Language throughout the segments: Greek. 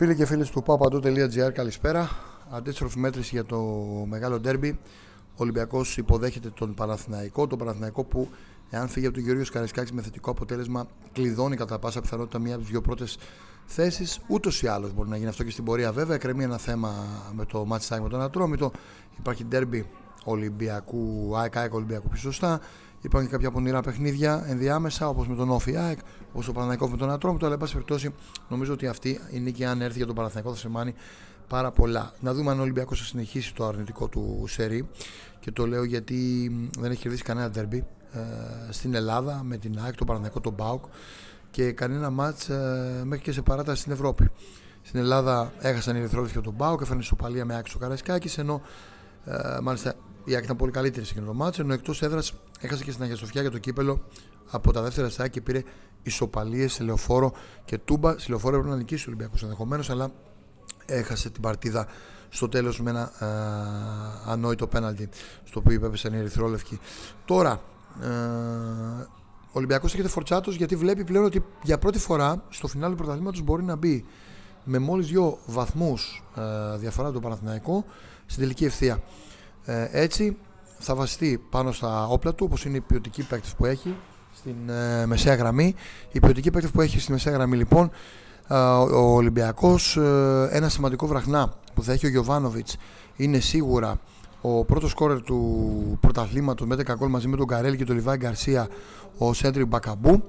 Φίλοι και φίλες του papadu.gr καλησπέρα. Αντίστροφη μέτρηση για το μεγάλο ντέρμπι. Ο Ολυμπιακός υποδέχεται τον Παναθηναϊκό. Τον Παναθηναϊκό που, εάν φύγει από τον Γεωργίο Καρισκάκη με θετικό αποτέλεσμα, κλειδώνει κατά πάσα πιθανότητα μία από τις δύο πρώτες θέσεις. Ούτως ή άλλως μπορεί να γίνει αυτό και στην πορεία βέβαια. Εκκρεμεί ένα θέμα με το Match με τον Ατρόμητο. Υπάρχει ντέρμπι Ολυμπιακού, ΑΕΚ, Ολυμπιακού πιο σωστά. Υπάρχουν και κάποια πονηρά παιχνίδια ενδιάμεσα, όπως με τον Όφη ΑΕΚ, όπως το Παναθηναϊκός με τον Ατρόμητο. Αλλά, εν πάση περιπτώσει, νομίζω ότι αυτή η νίκη, αν έρθει για τον Παναθηναϊκό, θα σημαίνει πάρα πολλά. Να δούμε αν ο Ολυμπιακός θα συνεχίσει το αρνητικό του σερί. Και το λέω γιατί δεν έχει κερδίσει κανένα derby ε, στην Ελλάδα με την ΑΕΚ, τον Παναθηναϊκό, τον ΠΑΟΚ και κανένα μάτς ε, μέχρι και σε παράταση στην Ευρώπη. Στην Ελλάδα έχασαν οι Ερυθρόλεπτοι και τον ΠΑΟΚ, έφεραν ισοπαλία με ΑΕΚ στο Καραϊσκάκης, ενώ ε, μάλιστα η ΑΕΚ ήταν πολύ καλύτερη σε εκείνο το μάτσο, ενώ εκτός έδρας έχασε και στην Αγία Σοφιά για το κύπελο από τα δεύτερα στάδια και πήρε ισοπαλίες σε λεωφόρο και τούμπα. Σε λεωφόρο έπρεπε να νικήσει ο Ολυμπιακός ενδεχομένως, αλλά έχασε την παρτίδα στο τέλος με ένα ε, ανόητο πέναλτι στο οποίο υπέπεσαν οι Ερυθρόλευκοι. Τώρα, ε, ο Ολυμπιακός έχετε φορτσάτος γιατί βλέπει πλέον ότι για πρώτη φορά στο φινάλι του πρωταθλήματος μπορεί να μπει με μόλις δύο βαθμούς ε, διαφορά από το Παναθηναϊκό στην τελική ευθεία. Ε, έτσι θα βασιστεί πάνω στα όπλα του, όπως είναι οι ποιοτικοί παίκτες που έχει στην ε, μεσαία γραμμή. Οι ποιοτικοί παίκτες που έχει στη μεσαία γραμμή λοιπόν, ε, ο Ολυμπιακός, ε, ένα σημαντικό βραχνά που θα έχει ο Γιωβάνοβιτς είναι σίγουρα ο πρώτος σκόρερ του πρωταθλήματος με 10 γκολ μαζί με τον Καρέλ και τον Λιβάη Γκαρσία, ο Σέντρι Μπακαμπού.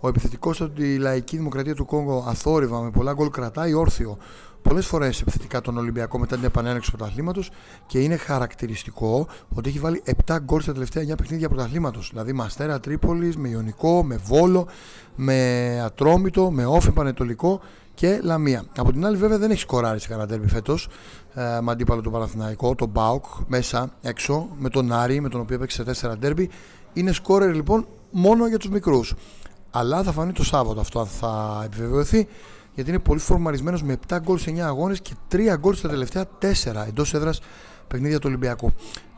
Ο επιθετικός από τη λαϊκή δημοκρατία του Κόγκο αθόρυβα με πολλά γκολ κρατάει όρθιο πολλές φορές επιθετικά τον Ολυμπιακό μετά την επανέναρξη του πρωταθλήματος και είναι χαρακτηριστικό ότι έχει βάλει 7 γκολ στα τελευταία 9 παιχνίδια πρωταθλήματος. Δηλαδή με Αστέρα Τρίπολης, με Ιωνικό, με Βόλο, με Ατρόμητο, με Όφη Πανετολικό και Λαμία. Από την άλλη, βέβαια, δεν έχει σκοράρει σε κανένα τέρμι φέτος ε, με αντίπαλο τον Παναθηναϊκό, τον Μπάουκ μέσα έξω, με τον Άρη, με τον οποίο έπαιξε σε 4 ντέρμπι. Είναι σκόρερ λοιπόν μόνο για τους μικρούς. Αλλά θα φανεί το Σάββατο αυτό αν θα επιβεβαιωθεί γιατί είναι πολύ φορμαρισμένος με 7 γκολ σε 9 αγώνες και 3 γκολ στα τελευταία 4 εντός έδρας παιχνίδια του Ολυμπιακού.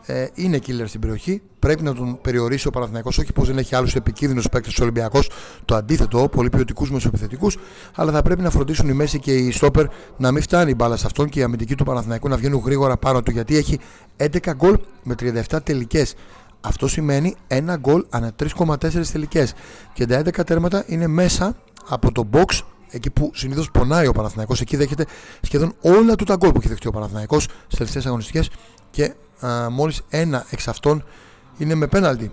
Ε, είναι killer στην περιοχή. Πρέπει να τον περιορίσει ο Παναθηναϊκός όχι πως δεν έχει άλλους επικίνδυνους παίκτες του Ολυμπιακό. Το αντίθετο, πολύ ποιοτικούς μεσοεπιθετικού. Αλλά θα πρέπει να φροντίσουν οι Μέση και οι Στόπερ να μην φτάνει η μπάλα σε αυτόν και οι αμυντικοί του Παναθηναϊκού να βγαίνουν γρήγορα πάνω του. Γιατί έχει 11 γκολ με 37 τελικές. Αυτό σημαίνει 1 γκολ ανά 3,4 τελικές. Και τα 11 τέρματα είναι μέσα από το box εκεί που συνήθως πονάει ο Παναθηναϊκός, εκεί δέχεται σχεδόν όλα του τα γκολ που έχει δεχτεί ο Παναθηναϊκός στις τελευταίες αγωνιστικές και μόλις ένα εξ αυτών είναι με πέναλτι.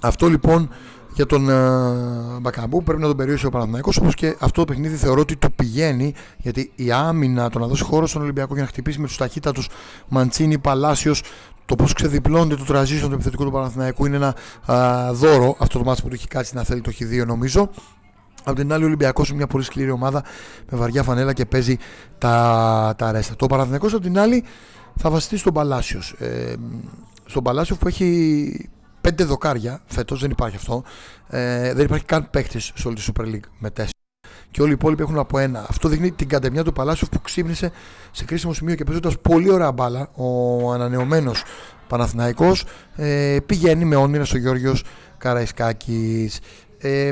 Αυτό λοιπόν για τον uh, Μπακαμπού πρέπει να τον περιορίσει ο Παναθηναϊκός όπως και αυτό το παιχνίδι θεωρώ ότι του πηγαίνει γιατί η άμυνα το να δώσει χώρο στον Ολυμπιακό για να χτυπήσει με τους ταχύτατους Μαντσίνη, Παλάσιος, το πώς ξεδιπλώνεται το τραζίσιο του επιθετικού του Παναθηναϊκού είναι ένα uh, δώρο αυτό το μάτι που του έχει κάτσει να θέλει το χ2 νομίζω Απ' την άλλη, ο Ολυμπιακός είναι μια πολύ σκληρή ομάδα με βαριά φανέλα και παίζει τα, τα ρέστα. Το Παναθηναϊκός απ' την άλλη θα βασιστεί στον Παλάσιος. Ε, στον Παλάσιος που έχει πέντε δοκάρια φέτος, δεν υπάρχει αυτό. Ε, δεν υπάρχει καν παίχτη σε όλη τη Super League με τέσσερα. Και όλοι οι υπόλοιποι έχουν από ένα. Αυτό δείχνει την κατεμιά του Παλάσιο που ξύπνησε σε κρίσιμο σημείο και παίζοντας πολύ ωραία μπάλα. Ο ανανεωμένος Παναθηναϊκός ε, πηγαίνει με όνειρα στο Γιώργος Καραϊσκάκης. Ε,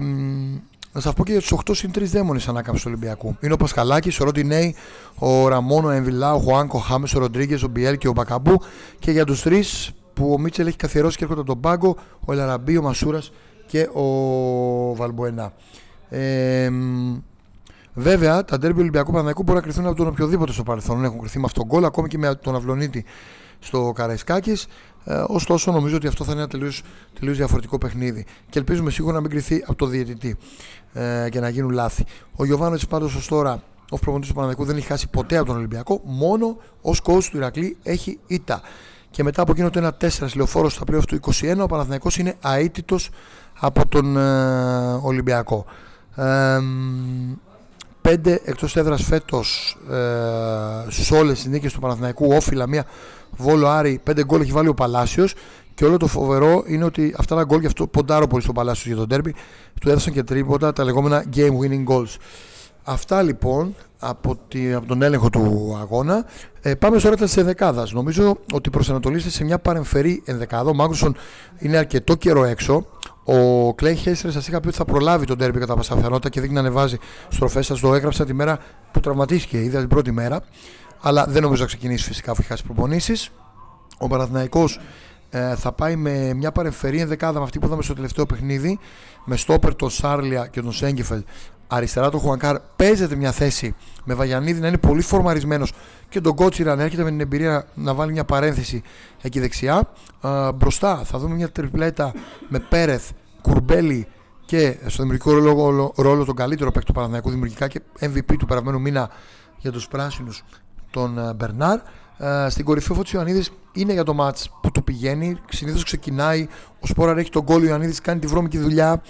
να σας πω και για τους 8 συν 3 δαίμονες ανάκαμψη του Ολυμπιακού. Είναι ο Πασχαλάκης, ο Ροντινέη, ο Ραμόνο, ο Εμβιλά, ο Χουάνκο, ο Χάμες, ο Ροντρίγκες, ο Μπιέλ και ο Μπακαμπού. Και για τους τρεις που ο Μίτσελ έχει καθιερώσει και έρχονται από τον πάγκο, ο Ελαραμπή, ο Μασούρας και ο Βαλμποενά. Ε, βέβαια, τα ντέρμπι Ολυμπιακού Παναγικού μπορεί να κρυθούν από τον οποιοδήποτε στο παρελθόν. Έχουν κρυθεί με αυτόν τον γκολ, ακόμη και με τον Αυλονίτη στο Καραϊσκάκης. Ε, ωστόσο, νομίζω ότι αυτό θα είναι ένα τελείως διαφορετικό παιχνίδι. Και ελπίζουμε σίγουρα να μην κρυθεί από το διαιτητή ε, και να γίνουν λάθη. Ο Γιωβάνο πάντως ως τώρα, ως προπονητής του Παναδικού, δεν έχει χάσει ποτέ από τον Ολυμπιακό. Μόνο ως coach του Ηρακλή έχει ήττα. Και μετά από εκείνο το 1-4 λεωφόρος στα πλοία του 21, ο Παναθηναϊκός είναι αίτητος από τον ε, Ολυμπιακό. Ε, πέντε εκτός έδρας φέτος ε, σε όλες τις νίκες του Παναθηναϊκού, όφυλα μία Βόλο Άρη, 5 γκολ έχει βάλει ο Παλάσιος. Και όλο το φοβερό είναι ότι αυτά τα γκολ, γι' αυτό ποντάρω πολύ στον Παλάσιος για τον τέρμπι, του έδωσαν και τρίποτα τα λεγόμενα game winning goals. Αυτά λοιπόν από, τη, από τον έλεγχο του αγώνα. Ε, πάμε τώρα τη ενδεκάδας. Νομίζω ότι προσανατολίστε σε μια παρεμφερή ενδεκάδα. Ο Μάγκουσον είναι αρκετό καιρό έξω. Ο Κλέι Χέστερ σας είχα πει ότι θα προλάβει τον τέρμπι κατά πάσα και δείχνει να ανεβάζει στροφές. Σας το έγραψα τη μέρα που τραυματίστηκε, είδα την πρώτη μέρα. Αλλά δεν νομίζω να ξεκινήσει φυσικά αφού έχει χάσει προπονήσεις. Ο Παναθηναϊκός ε, θα πάει με μια παρεμφερή ενδεκάδα με αυτή που είδαμε στο τελευταίο παιχνίδι. Με στόπερ τον Σάρλια και τον Σέγκεφελ. Αριστερά τον Χουανκάρ παίζεται μια θέση με Βαγιανίδη να είναι πολύ φορμαρισμένος και τον Κότσιρα να έρχεται με την εμπειρία να βάλει μια παρένθεση εκεί δεξιά. Ε, μπροστά θα δούμε μια τριπλέτα με Πέρεθ, Κουρμπέλη και στο δημιουργικό ρόλο, ρόλο τον καλύτερο παίκτη του Παναθηναϊκού δημιουργικά και MVP του περασμένου μήνα για τους πράσινους τον ε, Μπερνάρ. Ε, στην κορυφή ο Φώτης Ιωαννίδης είναι για το μάτς που του πηγαίνει. Συνήθως ξεκινάει, ο Σπόραρ έχει τον γκολ, ο Ιωαννίδης κάνει τη βρώμικη δουλειά.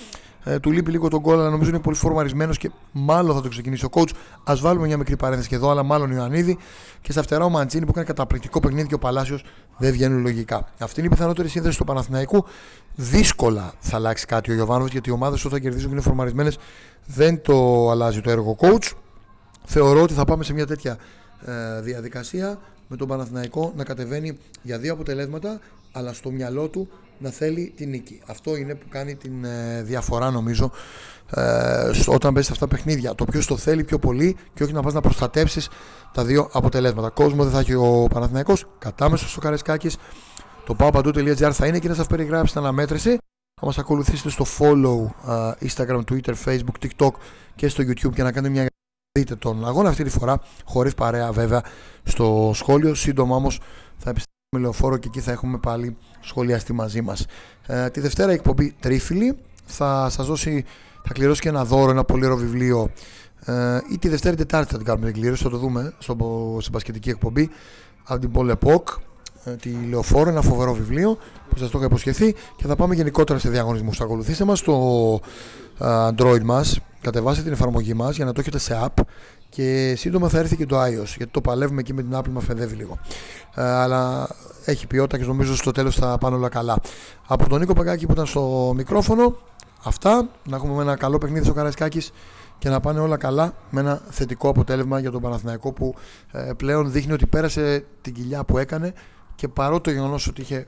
Ε, του λείπει λίγο τον γκολ, αλλά νομίζω είναι πολύ φορμαρισμένος και μάλλον θα το ξεκινήσει ο coach. Α βάλουμε μια μικρή παρένθεση και εδώ, αλλά μάλλον ο Ιωαννίδη. Και στα φτερά ο Μαντζίνη που έκανε καταπληκτικό παιχνίδι και ο Παλάσιος δεν βγαίνουν λογικά. Αυτή είναι η πιθανότερη σύνδεση του Παναθηναϊκού. Δύσκολα θα αλλάξει κάτι ο Γιωβάνο γιατί οι ομάδες όταν κερδίζουν και είναι φορμαρισμένες δεν το αλλάζει το έργο coach. Θεωρώ ότι θα πάμε σε μια τέτοια ε, διαδικασία με τον Παναθηναϊκό να κατεβαίνει για δύο αποτελέσματα αλλά στο μυαλό του να θέλει την νίκη. Αυτό είναι που κάνει την ε, διαφορά νομίζω ε, όταν παίζεις αυτά τα παιχνίδια. Το ποιος το θέλει πιο πολύ και όχι να πας να προστατεύσεις τα δύο αποτελέσματα. Κόσμο δεν θα έχει ο Παναθηναϊκός, κατάμεσος στο Καρεσκάκης. Το paopαντού.gr θα είναι και να σας περιγράψει την αναμέτρηση. Θα μας ακολουθήσετε στο follow ε, Instagram, Twitter, Facebook, TikTok και στο YouTube και να κάνετε μια δείτε τον αγώνα αυτή τη φορά χωρίς παρέα βέβαια στο σχόλιο σύντομα όμως θα επιστρέψουμε λεωφόρο και εκεί θα έχουμε πάλι σχολιαστεί μαζί μας. Ε, τη Δευτέρα η εκπομπή Τρίφυλλη θα σας δώσει θα κληρώσει και ένα δώρο, ένα πολύ ωραίο βιβλίο. Ε, ή τη Δευτέρα ή Τετάρτη θα την κάνουμε την κλήρωση θα το δούμε στο, στην πασχετική εκπομπή. Από την Πολ Επόκ ε, τη Λεωφόρο, ένα φοβερό βιβλίο που σας το είχα υποσχεθεί. Και θα πάμε γενικότερα σε διαγωνισμούς. Ακολουθήστε μας στο ε, Android μας, κατεβάστε την εφαρμογή μας για να το έχετε σε app και σύντομα θα έρθει και το iOS γιατί το παλεύουμε εκεί με την Apple μας φεδεύει λίγο. Ε, αλλά έχει ποιότητα και νομίζω στο τέλος θα πάνε όλα καλά. Από τον Νίκο Παγκάκη που ήταν στο μικρόφωνο, αυτά. Να έχουμε ένα καλό παιχνίδι στο Καραϊσκάκης και να πάνε όλα καλά με ένα θετικό αποτέλεσμα για τον Παναθηναϊκό που πλέον δείχνει ότι πέρασε την κοιλιά που έκανε και παρότι το γεγονός ότι είχε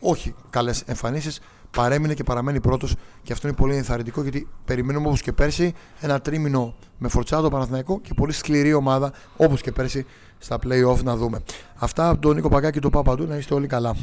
όχι καλές εμφανίσεις, παρέμεινε και παραμένει πρώτος και αυτό είναι πολύ ενθαρρυντικό γιατί περιμένουμε όπως και πέρσι ένα τρίμηνο με φορτσάτο Παναθηναϊκό και πολύ σκληρή ομάδα όπως και πέρσι στα playoff να δούμε. Αυτά από τον Νίκο Παγκάκη και τον Παπαντού να είστε όλοι καλά.